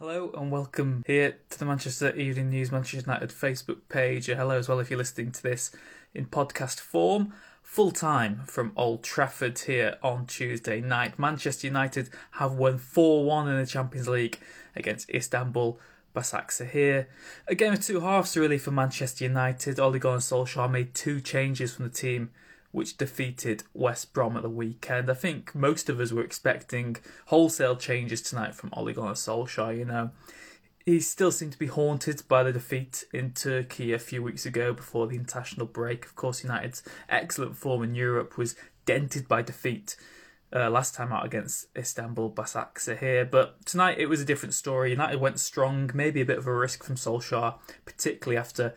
Hello and welcome here to the Manchester Evening News Manchester United Facebook page. Hello as well if you're listening to this in podcast form. Full time from Old Trafford here on Tuesday night. Manchester United have won 4 1 in the Champions League against Istanbul Basaksehir. A game of two halves really for Manchester United. Ole Gunnar Solskjaer made two changes from the team which defeated West Brom at the weekend. I think most of us were expecting wholesale changes tonight from Ole Gunnar Solskjaer, you know. He still seemed to be haunted by the defeat in Turkey a few weeks ago before the international break. Of course, United's excellent form in Europe was dented by defeat uh, last time out against Istanbul Basaksehir. But tonight it was a different story. United went strong, maybe a bit of a risk from Solskjaer, particularly after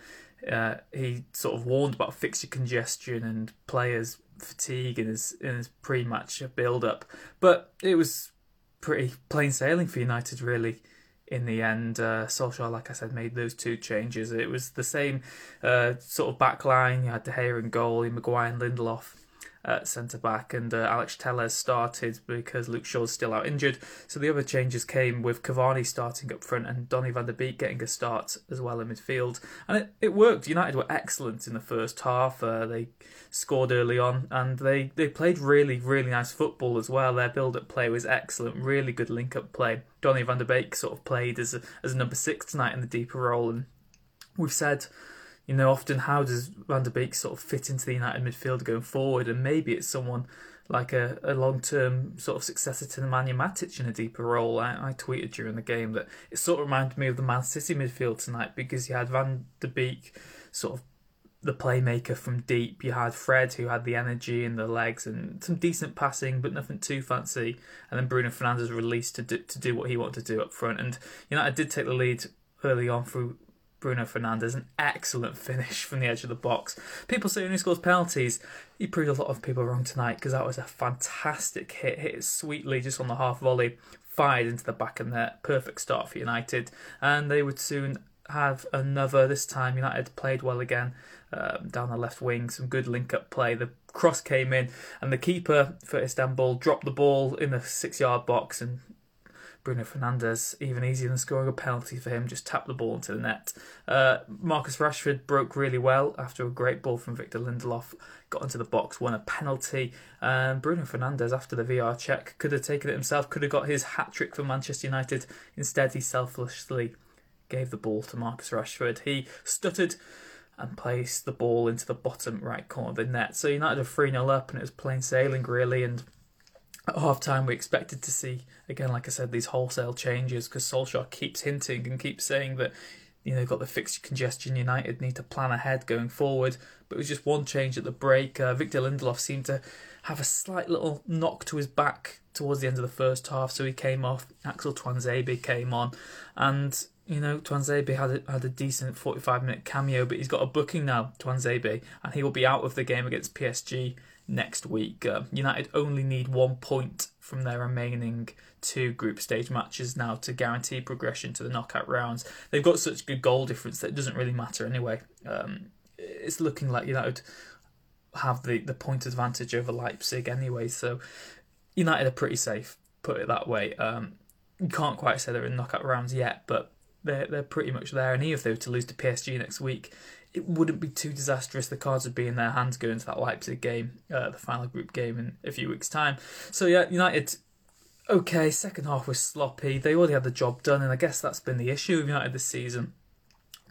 uh, he sort of warned about fixture congestion and players fatigue in his in his pre-match build-up. But it was pretty plain sailing for United, really. In the end, uh, Solskjaer, like I said, made those two changes. It was the same uh, sort of back line. You had De Gea and goal, Maguire and Lindelof at centre back, and uh, Alex Telles started because Luke Shaw's still out injured. So the other changes came with Cavani starting up front and Donny van der Beek getting a start as well in midfield, and it, it worked. United were excellent in the first half. Uh, they scored early on, and they, they played really really nice football as well. Their build up play was excellent, really good link up play. Donny van der Beek sort of played as a, as a number six tonight in the deeper role, and we've said you know, often how does Van der Beek sort of fit into the United midfield going forward? And maybe it's someone like a, a long term sort of successor to Nemanja Matic in a deeper role. I, I tweeted during the game that it sort of reminded me of the Man City midfield tonight because you had Van der Beek sort of the playmaker from deep. You had Fred who had the energy and the legs and some decent passing, but nothing too fancy. And then Bruno Fernandes released to do, to do what he wanted to do up front. And United did take the lead early on through Bruno Fernandes, an excellent finish from the edge of the box. People say when he scores penalties, he proved a lot of people wrong tonight because that was a fantastic hit. Hit it sweetly just on the half volley, fired into the back of net. Perfect start for United, and they would soon have another. This time, United played well again um, down the left wing. Some good link up play. The cross came in, and the keeper for Istanbul dropped the ball in the six yard box and Bruno Fernandes, even easier than scoring a penalty for him, just tapped the ball into the net. Uh, Marcus Rashford broke really well after a great ball from Victor Lindelof, got into the box, won a penalty. And Bruno Fernandes, after the VR check, could have taken it himself, could have got his hat trick for Manchester United. Instead, he selflessly gave the ball to Marcus Rashford. He stuttered and placed the ball into the bottom right corner of the net. So United are 3 0 up, and it was plain sailing, really. And at half time, we expected to see, again, like I said, these wholesale changes because Solskjaer keeps hinting and keeps saying that, you know, got the fixture congestion. United need to plan ahead going forward. But it was just one change at the break. Uh, Victor Lindelof seemed to have a slight little knock to his back towards the end of the first half, so he came off. Axel Tuanzebe came on, and you know, Tuanzebe had a, had a decent 45 minute cameo, but he's got a booking now, Tuanzebe, and he will be out of the game against PSG next week. Uh, United only need one point from their remaining two group stage matches now to guarantee progression to the knockout rounds. They've got such good goal difference that it doesn't really matter anyway. Um, it's looking like United have the, the point advantage over Leipzig anyway, so United are pretty safe, put it that way. Um, you can't quite say they're in knockout rounds yet, but they're they're pretty much there. And even if they were to lose to PSG next week, it wouldn't be too disastrous. The cards would be in their hands going into that Leipzig game, uh, the final group game in a few weeks' time. So yeah, United. Okay, second half was sloppy. They already had the job done, and I guess that's been the issue with United this season.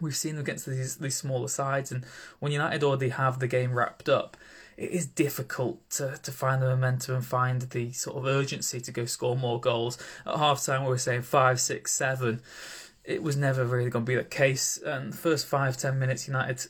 We've seen them against these these smaller sides, and when United already have the game wrapped up, it is difficult to, to find the momentum and find the sort of urgency to go score more goals. At half time, we were saying five, six, seven it was never really going to be the case. And the first five ten minutes, United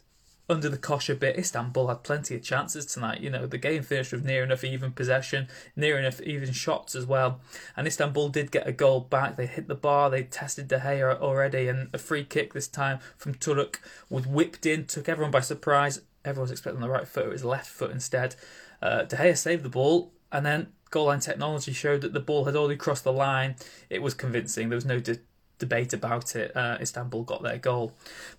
under the cosh a bit. Istanbul had plenty of chances tonight. You know, the game finished with near enough even possession, near enough even shots as well. And Istanbul did get a goal back. They hit the bar. They tested De Gea already, and a free kick this time from Türüç was whipped in, took everyone by surprise. Everyone was expecting the right foot. It was left foot instead. Uh, De Gea saved the ball, and then goal line technology showed that the ball had already crossed the line. It was convincing. There was no de- debate about it. Uh, Istanbul got their goal,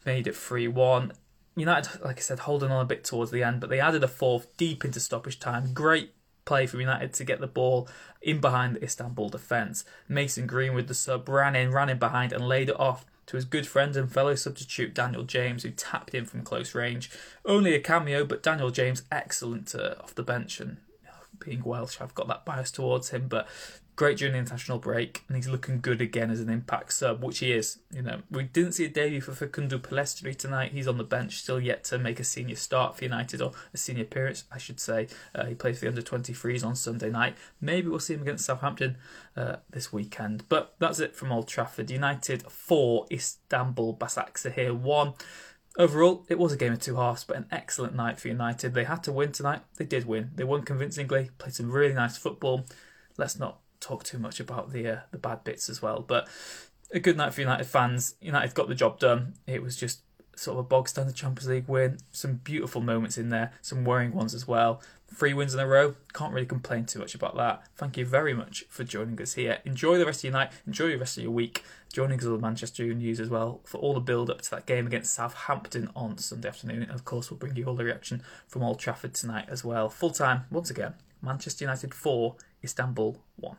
made it 3 1. United, like I said, holding on a bit towards the end, but they added a fourth deep into stoppage time. Great play for United to get the ball in behind the Istanbul defence. Mason Greenwood, the sub, ran in, ran in behind, and laid it off to his good friend and fellow substitute Daniel James, who tapped in from close range. Only a cameo, but Daniel James excellent uh, off the bench and being Welsh, I've got that bias towards him, but great during the international break, and he's looking good again as an impact sub, which he is. You know, we didn't see a debut for Facundo Pellistri tonight. He's on the bench, still yet to make a senior start for United or a senior appearance, I should say. Uh, he plays for the under 23s on Sunday night. Maybe we'll see him against Southampton uh, this weekend. But that's it from Old Trafford. United four, Istanbul Basaksehir one. Overall, it was a game of two halves, but an excellent night for United. They had to win tonight. They did win. They won convincingly, played some really nice football. Let's not talk too much about the uh, the bad bits as well. But a good night for United fans. United got the job done. It was just sort of a bog standard Champions League win. Some beautiful moments in there, some worrying ones as well. Three wins in a row. Can't really complain too much about that. Thank you very much for joining us here. Enjoy the rest of your night. Enjoy the rest of your week. Joining us on the Manchester News as well for all the build up to that game against Southampton on Sunday afternoon. And of course, we'll bring you all the reaction from Old Trafford tonight as well. Full time, once again, Manchester United 4, Istanbul 1.